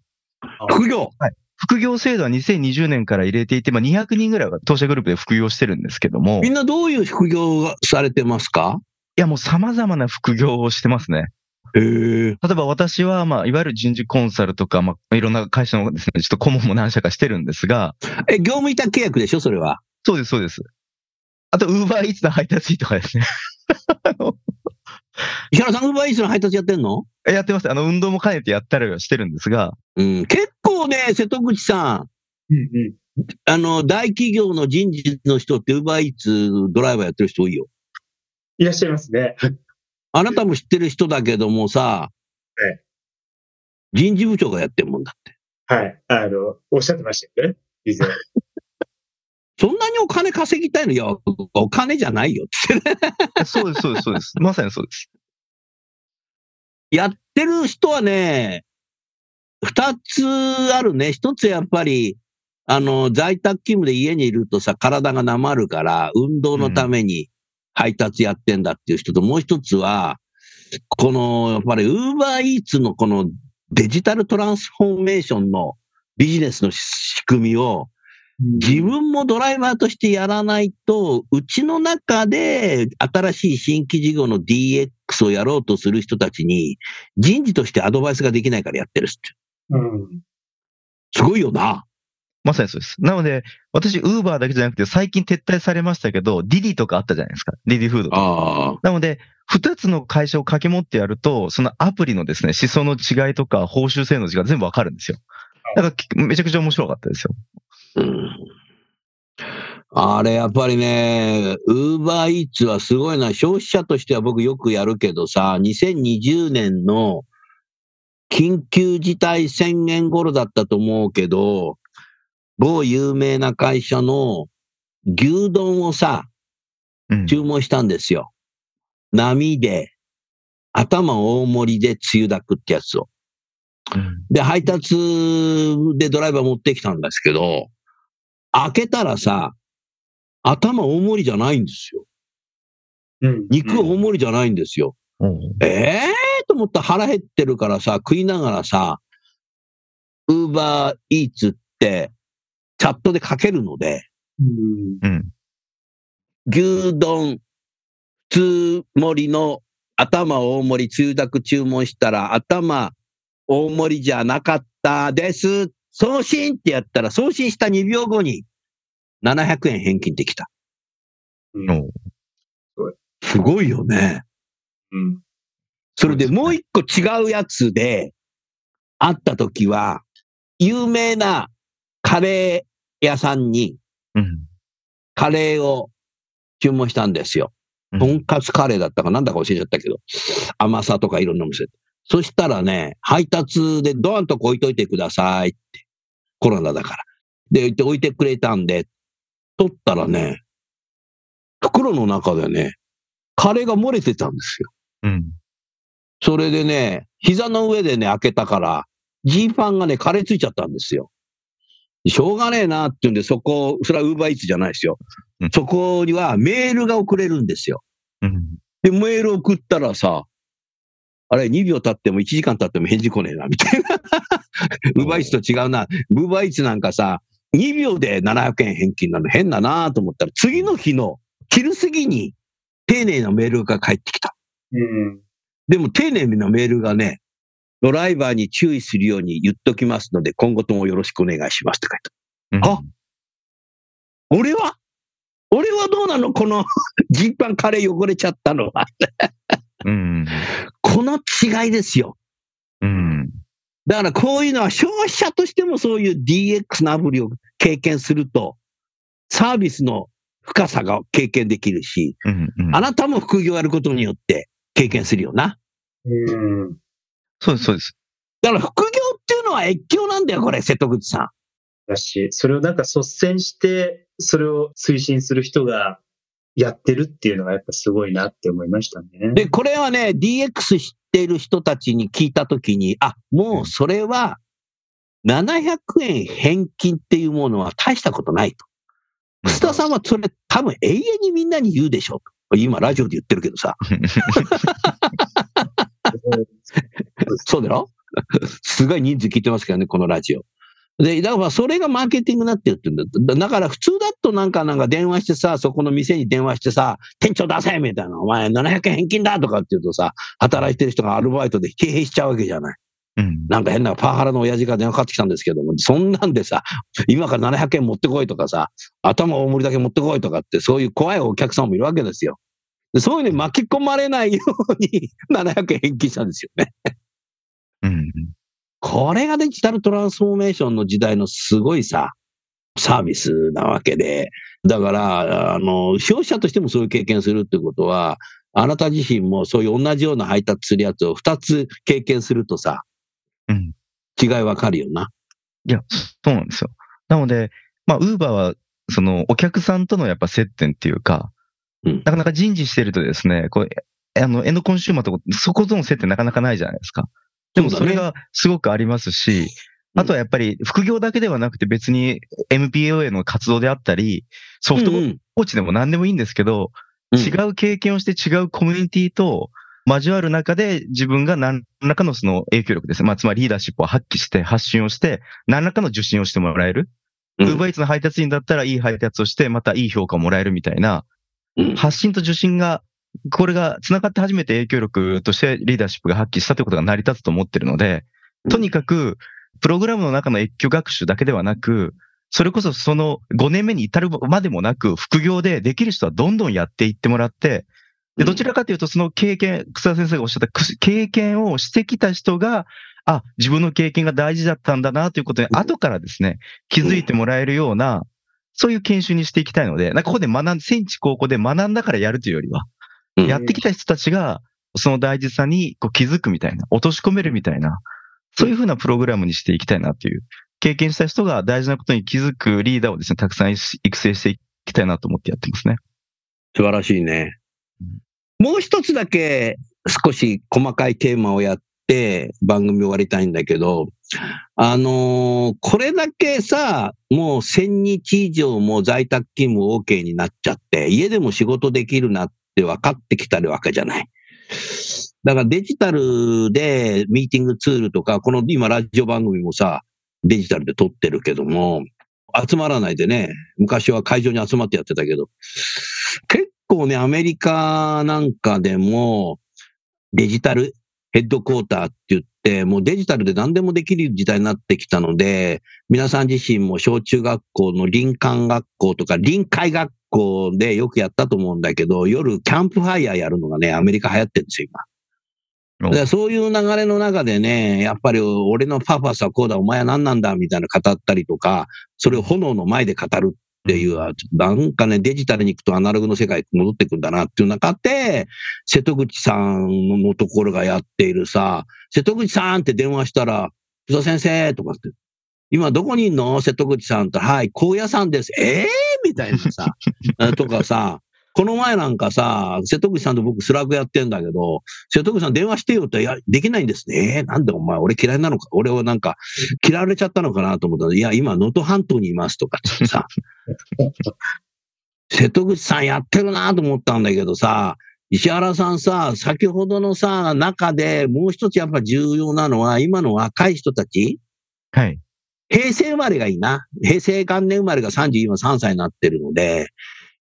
副業？副業制度は2020年から入れていて、まあ200人ぐらいは当社グループで副業してるんですけども、いみんなどういう副業がされてますか？やもう様々な副業をしてますね。へえ。例えば私は、まあ、いわゆる人事コンサルとか、まあ、いろんな会社のですね、ちょっと顧問も何社かしてるんですが、え、業務委託契約でしょそれは？そうです、そうです。あと、ウーバーイーツの配達員とかですね。石原さん、ウーバーイーツの配達やってんの？やってます。あの、運動も兼ねてやったりはしてるんですが、うん。結構ね、瀬戸口さん、うんうん。あの、大企業の人事の人ってウーバーイーツドライバーやってる人多いよ。いらっしゃいますね。あなたも知ってる人だけどもさ、え人事部長がやってんもんだって。はい。あの、おっしゃってましたよね。以前。そんなにお金稼ぎたいの？いや、お金じゃないよってね。そうです、そうです、そうです。まさにそうです。やってる人はね、二つあるね。一つやっぱり、あの、在宅勤務で家にいるとさ、体がなまるから、運動のために配達やってんだっていう人と、もう一つは、この、やっぱり、ウーバーイーツのこのデジタルトランスフォーメーションのビジネスの仕組みを、自分もドライバーとしてやらないと、うちの中で新しい新規事業の DX をやろうとする人たちに、人事としてアドバイスができないからやってるっす。うん。すごいよな。まさにそうです。なので、私、ウーバーだけじゃなくて、最近撤退されましたけど、ディディとかあったじゃないですか。ディディフードとか。ああ。なので、二つの会社を掛け持ってやると、そのアプリのですね、思想の違いとか、報酬性の違いが全部わかるんですよ。だから、めちゃくちゃ面白かったですよ。うんあれ、やっぱりね、ウーバーイーツはすごいな。消費者としては僕よくやるけどさ、2020年の緊急事態宣言頃だったと思うけど、某有名な会社の牛丼をさ、うん。注文したんですよ。波で、頭大盛りでつゆだくってやつを。で、配達でドライバー持ってきたんですけど、開けたらさ、頭大盛りじゃないんですよ。うん肉大盛りじゃないんですよ。うんええー、と思ったら腹減ってるからさ、食いながらさ、ウーバーイーツってチャットでかけるので、うんうん。牛丼、普通盛りの頭大盛り、つゆだく注文したら頭大盛りじゃなかったです。送信ってやったら送信した2秒後に700円返金できた。うんおすごいよね。うんそれでもう一個違うやつで、会った時は、有名なカレー屋さんにうん。カレーを注文したんですよ。うんとんかつカレーだったかなんだか教えちゃったけど、甘さとかいろんなお店。そしたらね、配達でドーンとこ置いといてくださいって。コロナだから。で、置いて置いてくれたんで、取ったらね、袋の中でね、カレーが漏れてたんですよ。うん。それでね、膝の上でね、開けたから、ジーパンがね、カレーついちゃったんですよ。しょうがねえなって言うんで、そこ、それはウーバーイーツじゃないですようん。そこにはメールが送れるんですよ。うん。で、メール送ったらさ、あれ、2秒経っても1時間経っても返事来ねえな、みたいな。ウーバーイーツと違うな。ウーバーイーツなんかさ、2秒で700円返金なの変だなと思ったら、次の日の昼過ぎに丁寧なメールが返ってきた。うんでも丁寧なメールがね、ドライバーに注意するように言っときますので、今後ともよろしくお願いしますって書いてうんあある。俺は？俺はどうなの？この ジーパンカレー汚れちゃったのは。うん。この違いですよ。うん。だからこういうのは消費者としてもそういう DX のアプリを経験すると、サービスの深さが経験できるし、うん。うんあなたも副業やることによって経験するよな。うんそうです、そうです。だから副業っていうのは越境なんだよ、これ、瀬戸口さん。だし、それをなんか率先して、それを推進する人がやってるっていうのがやっぱすごいなって思いましたね。で、これはね、DX 知っている人たちに聞いたときに、あ、もうそれは、700円返金っていうものは大したことないと。楠田さんはそれ多分永遠にみんなに言うでしょと。今ラジオで言ってるけどさ。そうだろ？すごい人数聞いてますけどね、このラジオ。で、だからそれがマーケティングになってるって言うんだ。だだから普通だとなんかなんか電話してさ、そこの店に電話してさ、店長出せみたいな、お前700円返金だとかって言うとさ、働いてる人がアルバイトで疲弊しちゃうわけじゃない。うん。なんか変なパワハラの親父が電話かかってきたんですけども、そんなんでさ、今から700円持ってこいとかさ、頭大盛りだけ持ってこいとかって、そういう怖いお客さんもいるわけですよ。でそういうのに巻き込まれないように700円返金したんですよね。うん。これがデジタルトランスフォーメーションの時代のすごいさ、サービスなわけで、だから、あの、消費者としてもそういう経験するってことは、あなた自身もそういう同じような配達するやつを2つ経験するとさ、うん。違いわかるよな。いや、そうなんですよ。なので、まあ、ウーバーは、その、お客さんとのやっぱ接点っていうか、うんなかなか人事してるとですね、こう、あの、エンドコンシューマーとそことの接点なかなかないじゃないですか。でもそれがすごくありますし、うん。あとはやっぱり副業だけではなくて別に MPO への活動であったり、ソフトコーチでも何でもいいんですけど、うん。違う経験をして違うコミュニティと交わる中で自分が何らかのその影響力です。ね。まあ、つまりリーダーシップを発揮して発信をして、何らかの受信をしてもらえる。うん。ウーバーイーツの配達員だったらいい配達をして、またいい評価をもらえるみたいな、うん。発信と受信が、これが繋がって初めて影響力としてリーダーシップが発揮したということが成り立つと思ってるので、とにかく、プログラムの中の越境学習だけではなく、それこそその5年目に至るまでもなく、副業でできる人はどんどんやっていってもらって、で、どちらかというと、その経験、草田先生がおっしゃった経験をしてきた人が、あ、自分の経験が大事だったんだなということに、うん。後からですね、気づいてもらえるような、そういう研修にしていきたいので、なんかここで学ん、戦地高校で学んだからやるというよりは、うんやってきた人たちが、その大事さにこう気づくみたいな、落とし込めるみたいな、そういうふうなプログラムにしていきたいなという、経験した人が大事なことに気づくリーダーをですね、たくさん育成していきたいなと思ってやってますね。素晴らしいね。もう一つだけ少し細かいテーマをやっって番組終わりたいんだけど、あのーこれだけさ、もう1000日以上も在宅勤務 OK になっちゃって、家でも仕事できるなって分かってきたわけじゃない。だからデジタルでミーティングツールとか、この今ラジオ番組もさ、デジタルで撮ってるけども、集まらないでね、昔は会場に集まってやってたけど、結構ね、アメリカなんかでもデジタルヘッドクォーターって言って、もうデジタルで何でもできる時代になってきたので、皆さん自身も小中学校の林間学校とか臨海学校でよくやったと思うんだけど、夜キャンプファイヤーやるのがね、アメリカ流行ってるんですよ、今。でそういう流れの中でね、やっぱり俺のパーパスはこうだ、お前は何なんだ、みたいな語ったりとか、それを炎の前で語るっていう、なんかね、デジタルに行くとアナログの世界に戻ってくんだなっていう中で、瀬戸口さんのところがやっているさ、瀬戸口さんって電話したら、福田先生とかって、今どこにいんの瀬戸口さんと、はい、高野山です。ええー、みたいなさ、とかさ、この前なんかさ、瀬戸口さんと僕スラグやってんだけど、瀬戸口さん電話してよって、いや、できないんですね。えー、なんでお前俺嫌いなのか、俺はなんか嫌われちゃったのかなと思ったら、いや、今能登半島にいますとかってさ、瀬戸口さんやってるなと思ったんだけどさ、石原さんさ、先ほどのさ、中でもう一つやっぱ重要なのは、今の若い人たち、はい。平成生まれがいいな。平成元年生まれが30、今3歳になってるので、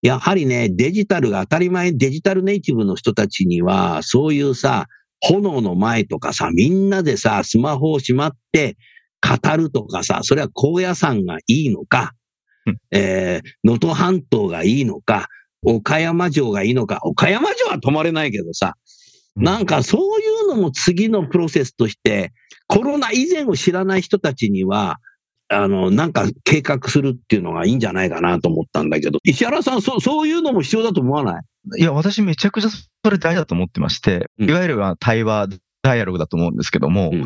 やはりね、デジタルが当たり前、デジタルネイティブの人たちには、そういうさ、炎の前とかさ、みんなでさ、スマホをしまって語るとかさ、それは高野山がいいのか、うんえー、能登半島がいいのか、岡山城がいいのか、岡山城は止まれないけどさ、なんかそういうのも次のプロセスとして、コロナ以前を知らない人たちには、あの、なんか計画するっていうのがいいんじゃないかなと思ったんだけど、石原さん、そう、そういうのも必要だと思わない？いや、私めちゃくちゃそれ大事だと思ってまして、うんいわゆるは対話、ダイアログだと思うんですけども、うん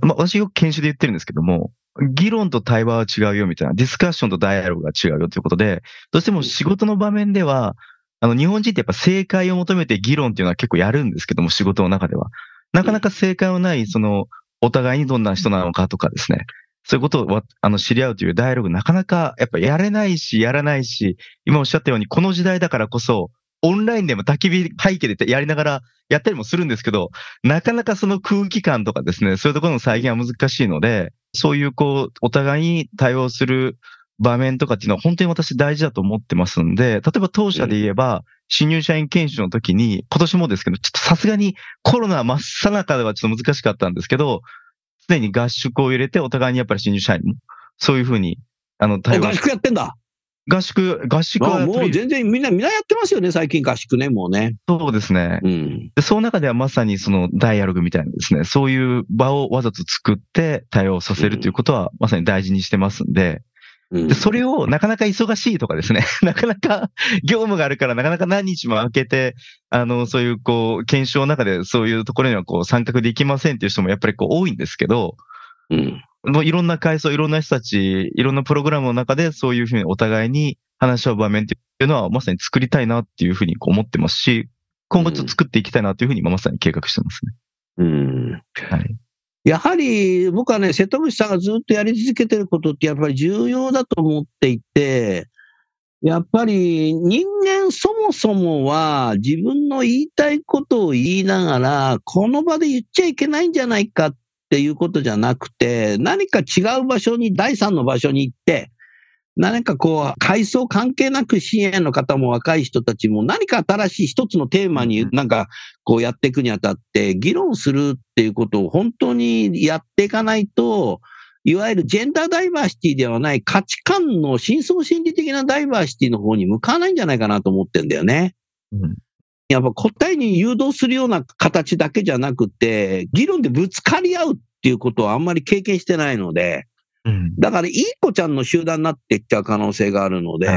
まあ私よく研修で言ってるんですけども、議論と対話は違うよみたいな、ディスカッションとダイアログが違うよということで、どうしても仕事の場面では、あの、日本人ってやっぱ正解を求めて議論っていうのは結構やるんですけども、仕事の中では。なかなか正解のない、その、お互いにどんな人なのかとかですね。そういうことをあの知り合うというダイアログなかなかやっぱやれないし、やらないし、今おっしゃったようにこの時代だからこそ、オンラインでも焚き火背景でやりながらやったりもするんですけど、なかなかその空気感とかですね、そういうところの再現は難しいので、そういうこう、お互いに対応する場面とかっていうのは本当に私大事だと思ってますんで、例えば当社で言えば、新入社員研修の時に、今年もですけど、ちょっとさすがにコロナ真っ最中ではちょっと難しかったんですけど、常に合宿を入れてお互いにやっぱり新入社員も、そういうふうに、あの、対応合宿やってんだ。合宿、合宿あはもう全然みんな、みんなやってますよね、最近合宿ね、もうね。そうですね。うん。で、その中ではまさにそのダイアログみたいなですね、そういう場をわざと作って対応させるということはまさに大事にしてますんで、うんで、それをなかなか忙しいとかですね、なかなか業務があるからなかなか何日も空けて、あの、そういうこう、検証の中でそういうところにはこう参画できませんっていう人もやっぱりこう多いんですけど、うん。もういろんな階層、いろんな人たち、いろんなプログラムの中でそういうふうにお互いに話し合う場面っていうのはまさに作りたいなっていうふうにこう思ってますし、今後ちょっと作っていきたいなというふうにまさに計画してますね。うん。はい。やはり僕はね、瀬戸口さんがずっとやり続けてることってやっぱり重要だと思っていて、やっぱり人間そもそもは自分の言いたいことを言いながら、この場で言っちゃいけないんじゃないかっていうことじゃなくて、何か違う場所に、第三の場所に行って、何かこう、階層関係なく支援の方も若い人たちも何か新しい一つのテーマになんかこうやっていくにあたって議論するっていうことを本当にやっていかないと、いわゆるジェンダーダイバーシティではない価値観の深層心理的なダイバーシティの方に向かないんじゃないかなと思ってんだよね。うんやっぱ答えに誘導するような形だけじゃなくて、議論でぶつかり合うっていうことはあんまり経験してないので、うん。だからいい子ちゃんの集団になっていっちゃう可能性があるので。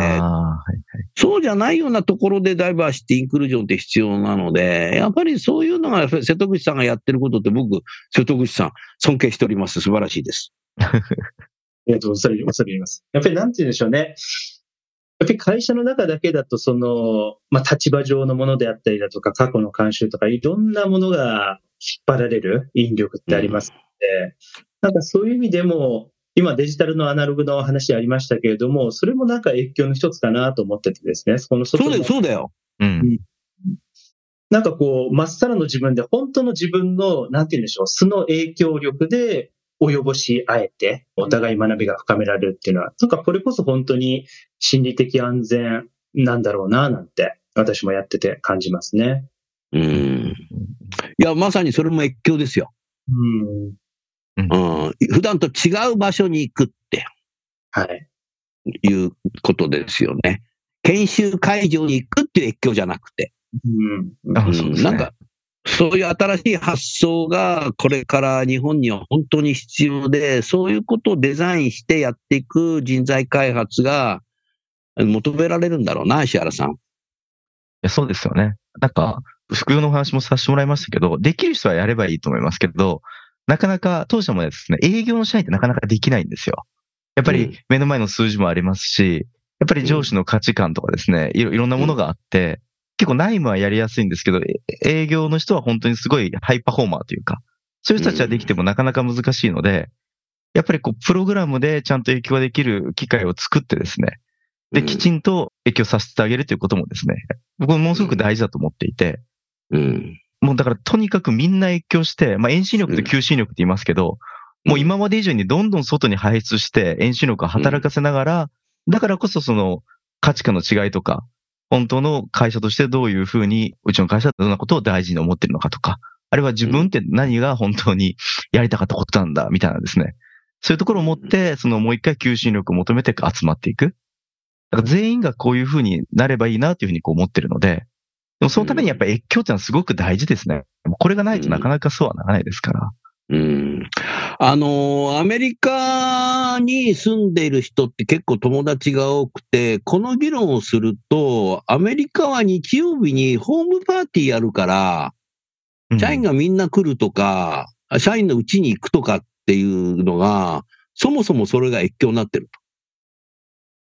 そうじゃないようなところでダイバーシティ、インクルージョンって必要なので、やっぱりそういうのが瀬戸口さんがやってることって僕、瀬戸口さん尊敬しております。素晴らしいです。ありがとうございます。やっぱりなんて言うんでしょうね。やっぱり会社の中だけだと、その、まあ、立場上のものであったりだとか、過去の慣習とか、いろんなものが張られる引力ってありますので、なんかそういう意味でも、今デジタルのアナログの話ありましたけれども、それもなんか影響の一つかなと思っててですね、そのそうだよ、そうだよ。うん。なんかこう、まっさらの自分で、本当の自分の、なんて言うんでしょう、素の影響力で及ぼし合えて、お互い学びが深められるっていうのは、なんかこれこそ本当に心理的安全なんだろうな、なんて、私もやってて感じますね。うん。いや、まさにそれも越境ですよ。うん。うん。普段と違う場所に行くってはい。いうことですよね。研修会場に行くっていう越境じゃなくて。なんか、そういう新しい発想がこれから日本には本当に必要で、そういうことをデザインしてやっていく人材開発が求められるんだろうな、石原さん。いやそうですよね。なんか、副業のお話もさせてもらいましたけど、できる人はやればいいと思いますけど、なかなか当社もですね、営業の社員ってなかなかできないんですよ。やっぱうんり目の前の数字もありますし、やっぱり上司の価値観とかですね、いろんなものがあって、結構内務はやりやすいんですけど、え営業の人は本当にすごいハイパフォーマーというか、そういう人たちはできてもなかなか難しいので、やっぱりこう、プログラムでちゃんと影響ができる機会を作ってですね、で、きちんと影響させてあげるということもですね、僕ものすごく大事だと思っていて、うん。もうだからとにかくみんな影響して、まあ遠心力と求心力って言いますけど、もう今まで以上にどんどん外に排出して遠心力を働かせながら、だからこそその価値観の違いとか、本当の会社としてどういうふうに、うちの会社はどんなことを大事に思ってるのかとか、あるいは自分って何が本当にやりたかったことなんだ、みたいなですね。そういうところを持って、そのもう一回求心力を求めて集まっていく。だから全員がこういうふうになればいいなというふうにこう思ってるので、でもそのためにやっぱり越境ってのはすごく大事ですね。これがないとなかなかそうはならないですから。うん。あの、アメリカに住んでいる人って結構友達が多くて、この議論をすると、アメリカは日曜日にホームパーティーやるから、うん社員がみんな来るとか、社員のうちに行くとかっていうのが、そもそもそれが越境になってる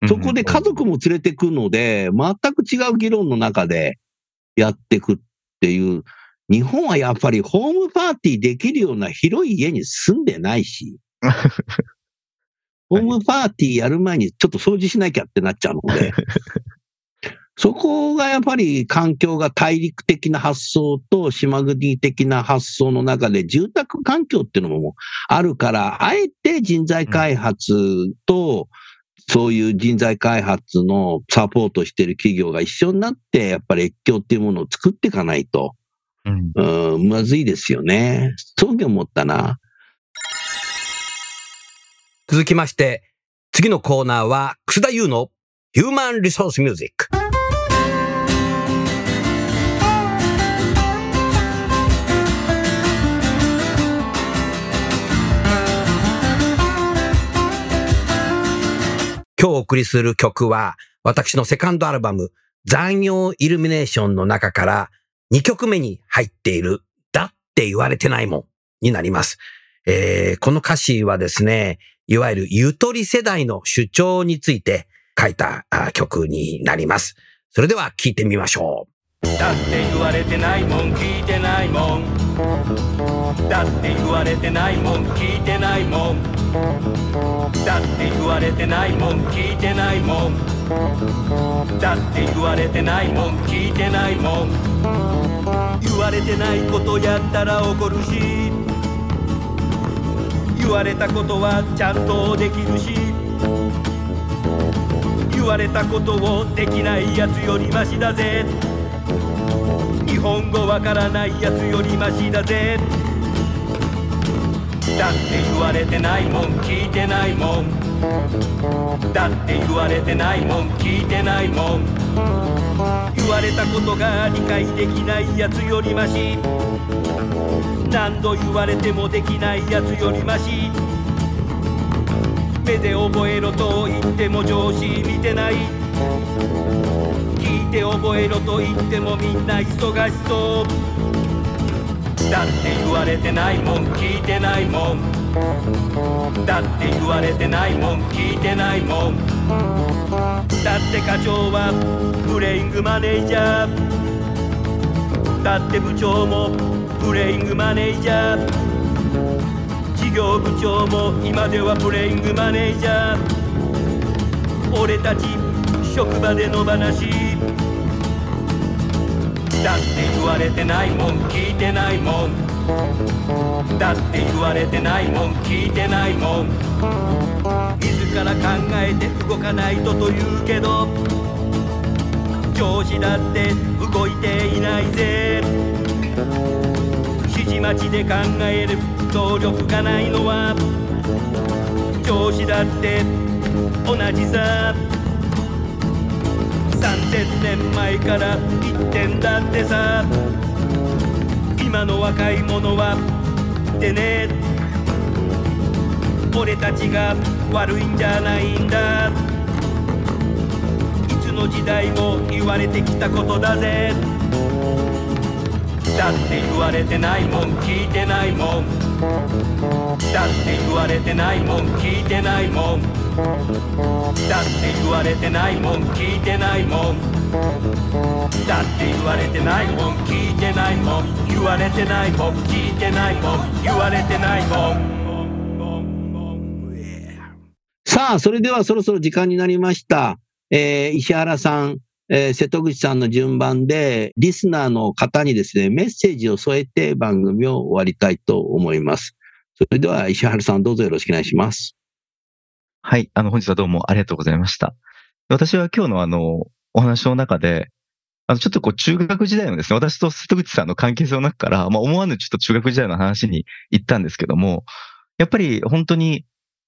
と。そこで家族も連れてくので、全く違う議論の中でやっていくっていう、日本はやっぱりホームパーティーできるような広い家に住んでないし、ホームパーティーやる前にちょっと掃除しなきゃってなっちゃうので、そこがやっぱり環境が大陸的な発想と島国的な発想の中で住宅環境っていうのもあるから、あえて人材開発と、そういう人材開発のサポートしている企業が一緒になって、やっぱり越境っていうものを作っていかないと、うんうん、まずいですよね。そう思ったな。続きまして、次のコーナーは、楠田優のヒューマンリソースミュージック。今日お送りする曲は、私のセカンドアルバム、残業イルミネーションの中から2曲目に入っている、だって言われてないもんになります。えーこの歌詞はですね、いわゆるゆとり世代の主張について書いた曲になります。それでは聴いてみましょう。だって言われてないもん聞いてないもんだって言われてないもん聞いてないもん。だって言われてないもん聞いてないもん。だって言われてないもん聞いてないもん。言われてないことやったら怒るし。言われたことはちゃんとできるし。言われたことをできないやつよりマシだぜ。日本語わからないやつよりマシだぜ。だって言われてないもん聞いてないもん。だって言われてないもん聞いてないもん。言われたことが理解できないやつよりマシ。何度言われてもできないやつよりマシ。目で覚えろと言っても上司見てない。聞いて覚えろと言ってもみんな忙しそう。だって言われてないもん聞いてないもん。だって言われてないもん聞いてないもん。だって課長はプレイングマネージャー。だって部長もプレイングマネージャー。事業部長も今ではプレイングマネージャー。俺たち職場での話だって言われてないもん聞いてないもん。だって言われてないもん聞いてないもん。自ら考えて動かないとと言うけど上司だって動いていないぜ。指示待ちで考える能力がないのは上司だって同じさ。3000年前から言ってんだってさ。今の若い者はでね。俺たちが悪いんじゃないんだ。いつの時代も言われてきたことだぜ。だって言われてないもん聞いてないもん。だって言われてないもん聞いてないもん。だって言われてないもん聞いてないもんだって言われてないもん聞いてないもん言われてないもん聞いてないもん言われてないもんさあ、それではそろそろ時間になりました。えー石原さん、えー瀬戸口さんの順番で、リスナーの方にですね、メッセージを添えて番組を終わりたいと思います。それでは石原さんどうぞよろしくお願いします。はい。あの、本日はどうもありがとうございました。私は今日のあの、お話の中で、あの、ちょっとこう、中学時代のですね、私と瀬戸口さんの関係性の中から、まあ、思わぬちょっと中学時代の話に行ったんですけども、やっぱり本当に、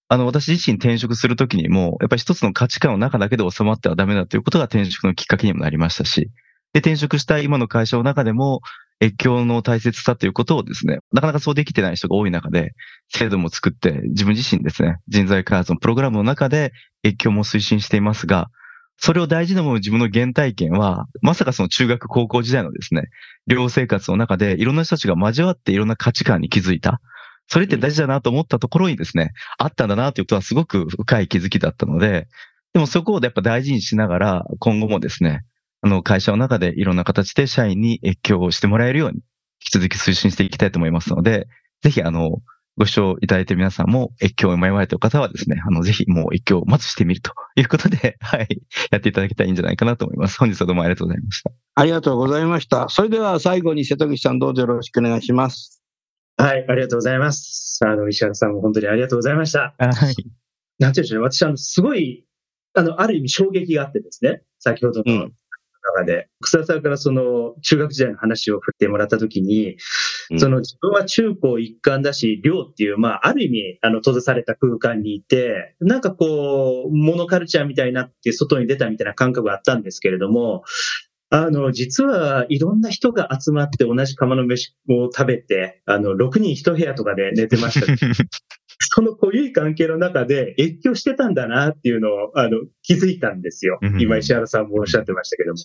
あの、私自身転職するときにも、やっぱり一つの価値観の中だけで収まってはダメだということが転職のきっかけにもなりましたし、で、転職した今の会社の中でも、越境の大切さということをですね、なかなかそうできてない人が多い中で、制度も作って、自分自身ですね、人材開発のプログラムの中で越境も推進していますが、それを大事なもの自分の原体験は、まさかその中学高校時代のですね、寮生活の中でいろんな人たちが交わっていろんな価値観に気づいた。それって大事だなと思ったところにですね、あったんだなということはすごく深い気づきだったので、でもそこをやっぱ大事にしながら、今後もですね、あの会社の中でいろんな形で社員に越境をしてもらえるように、引き続き推進していきたいと思いますので、ぜひあの、ご視聴いただいている皆さんも越境を迷われている方はですね、あの、ぜひもう越境を待つしてみるということで、はい、やっていただきたいんじゃないかなと思います。本日はどうもありがとうございました。ありがとうございました。それでは最後に瀬戸口さんどうぞよろしくお願いします。はい、ありがとうございます。あの、石原さんも本当にありがとうございました。はい。なんて言うんでしょうね、私、あの、すごい、あの、ある意味衝撃があってですね、先ほどのうん中で、草田さんからその、中学時代の話を振ってもらったときに、うんその自分は中高一貫だし、寮っていう、まあ、ある意味、あの、閉ざされた空間にいて、なんかこう、モノカルチャーみたいになって外に出たみたいな感覚があったんですけれども、あの、実はいろんな人が集まって同じ釜の飯を食べて、あの、6人一部屋とかで寝てました。その濃い関係の中で越境してたんだなっていうのを、あの、気づいたんですよう。ん今石原さんもおっしゃってましたけども。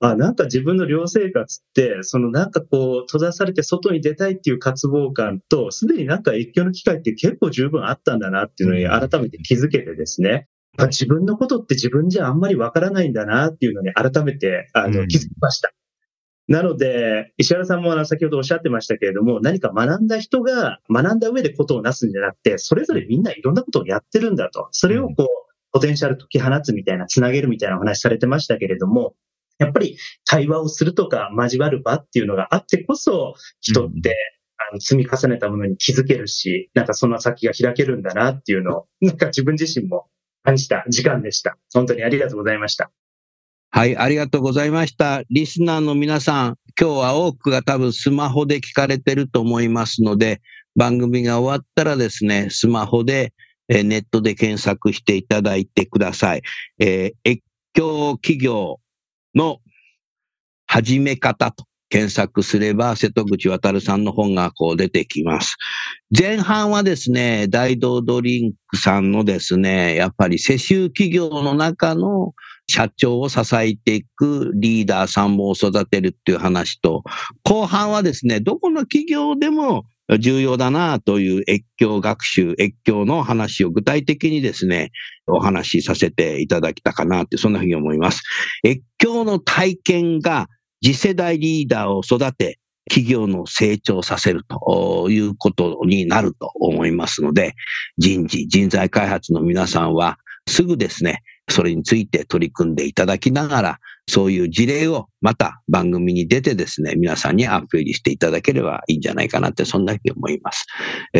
あ、なんか自分の寮生活って、そのなんかこう、閉ざされて外に出たいっていう渇望感と、すでになんか越境の機会って結構十分あったんだなっていうのに改めて気づけてですね。あ自分のことって自分じゃあんまりわからないんだなっていうのに改めて、あの、うん気づきました。なので、石原さんもあの先ほどおっしゃってましたけれども、何か学んだ人が学んだ上でことをなすんじゃなくて、それぞれみんないろんなことをやってるんだと。それをこう、ポテンシャル解き放つみたいな、つなげるみたいなお話されてましたけれども、やっぱり対話をするとか交わる場っていうのがあってこそ、人って、あの積み重ねたものに気づけるし、なんかその先が開けるんだなっていうのを、なんか自分自身も感じた時間でした。本当にありがとうございました。はい、ありがとうございました。リスナーの皆さん、今日は多くが多分スマホで聞かれてると思いますので、番組が終わったらですね、スマホで、えネットで検索していただいてください。えー越境企業の始め方と検索すれば、瀬戸口渉さんの本がこう出てきます。前半はですね、大道ドリンクさんのですね、やっぱり世襲企業の中の社長を支えていくリーダーさんも育てるっていう話と、後半はですね、どこの企業でも重要だなという越境学習、越境の話を具体的にですね、お話しさせていただきたかなって、そんなふうに思います。越境の体験が次世代リーダーを育て、企業の成長させるということになると思いますので、人事、人材開発の皆さんは、すぐですね、それについて取り組んでいただきながら、そういう事例をまた番組に出てですね、皆さんにアピールしていただければいいんじゃないかなって、そんなふうに思います。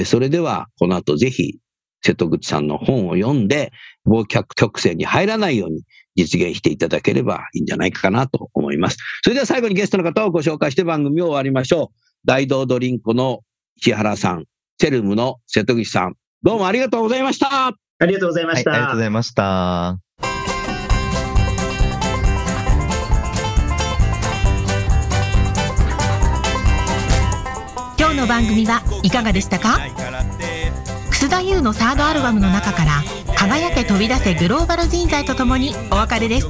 それでは、この後ぜひ、瀬戸口さんの本を読んで、忘却曲線に入らないように実現していただければいいんじゃないかなと思います。それでは最後にゲストの方をご紹介して番組を終わりましょう。大道ドリンクの石原さん、セルムの瀬戸口さん、どうもありがとうございました。ありがとうございました。はい、ありがとうございました。の番組はいかがでしたか？楠田優のサードアルバムの中から輝け飛び出せグローバル人材とともにお別れです。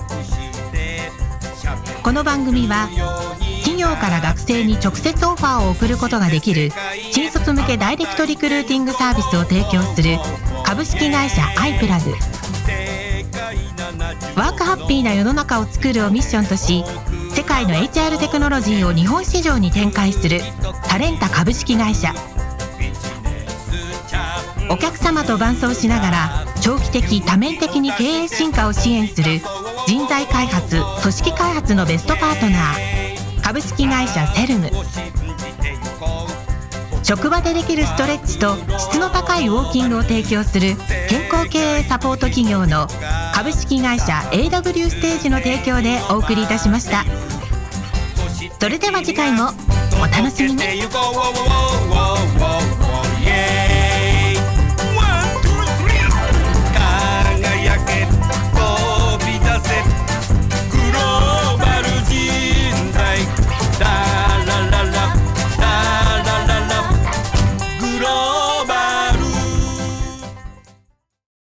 この番組は企業から学生に直接オファーを送ることができる新卒向けダイレクトリクルーティングサービスを提供する株式会社アイプラグ。ワークハッピーな世の中を作るをミッションとし世界の HR テクノロジーを日本市場に展開するタレンタ株式会社。お客様と伴走しながら長期的多面的に経営進化を支援する人材開発組織開発のベストパートナー。株式会社セルム。職場でできるストレッチと質の高いウォーキングを提供する健行経営サポート企業の株式会社 AW ステージの提供でお送りいたしました。それでは次回もお楽しみに。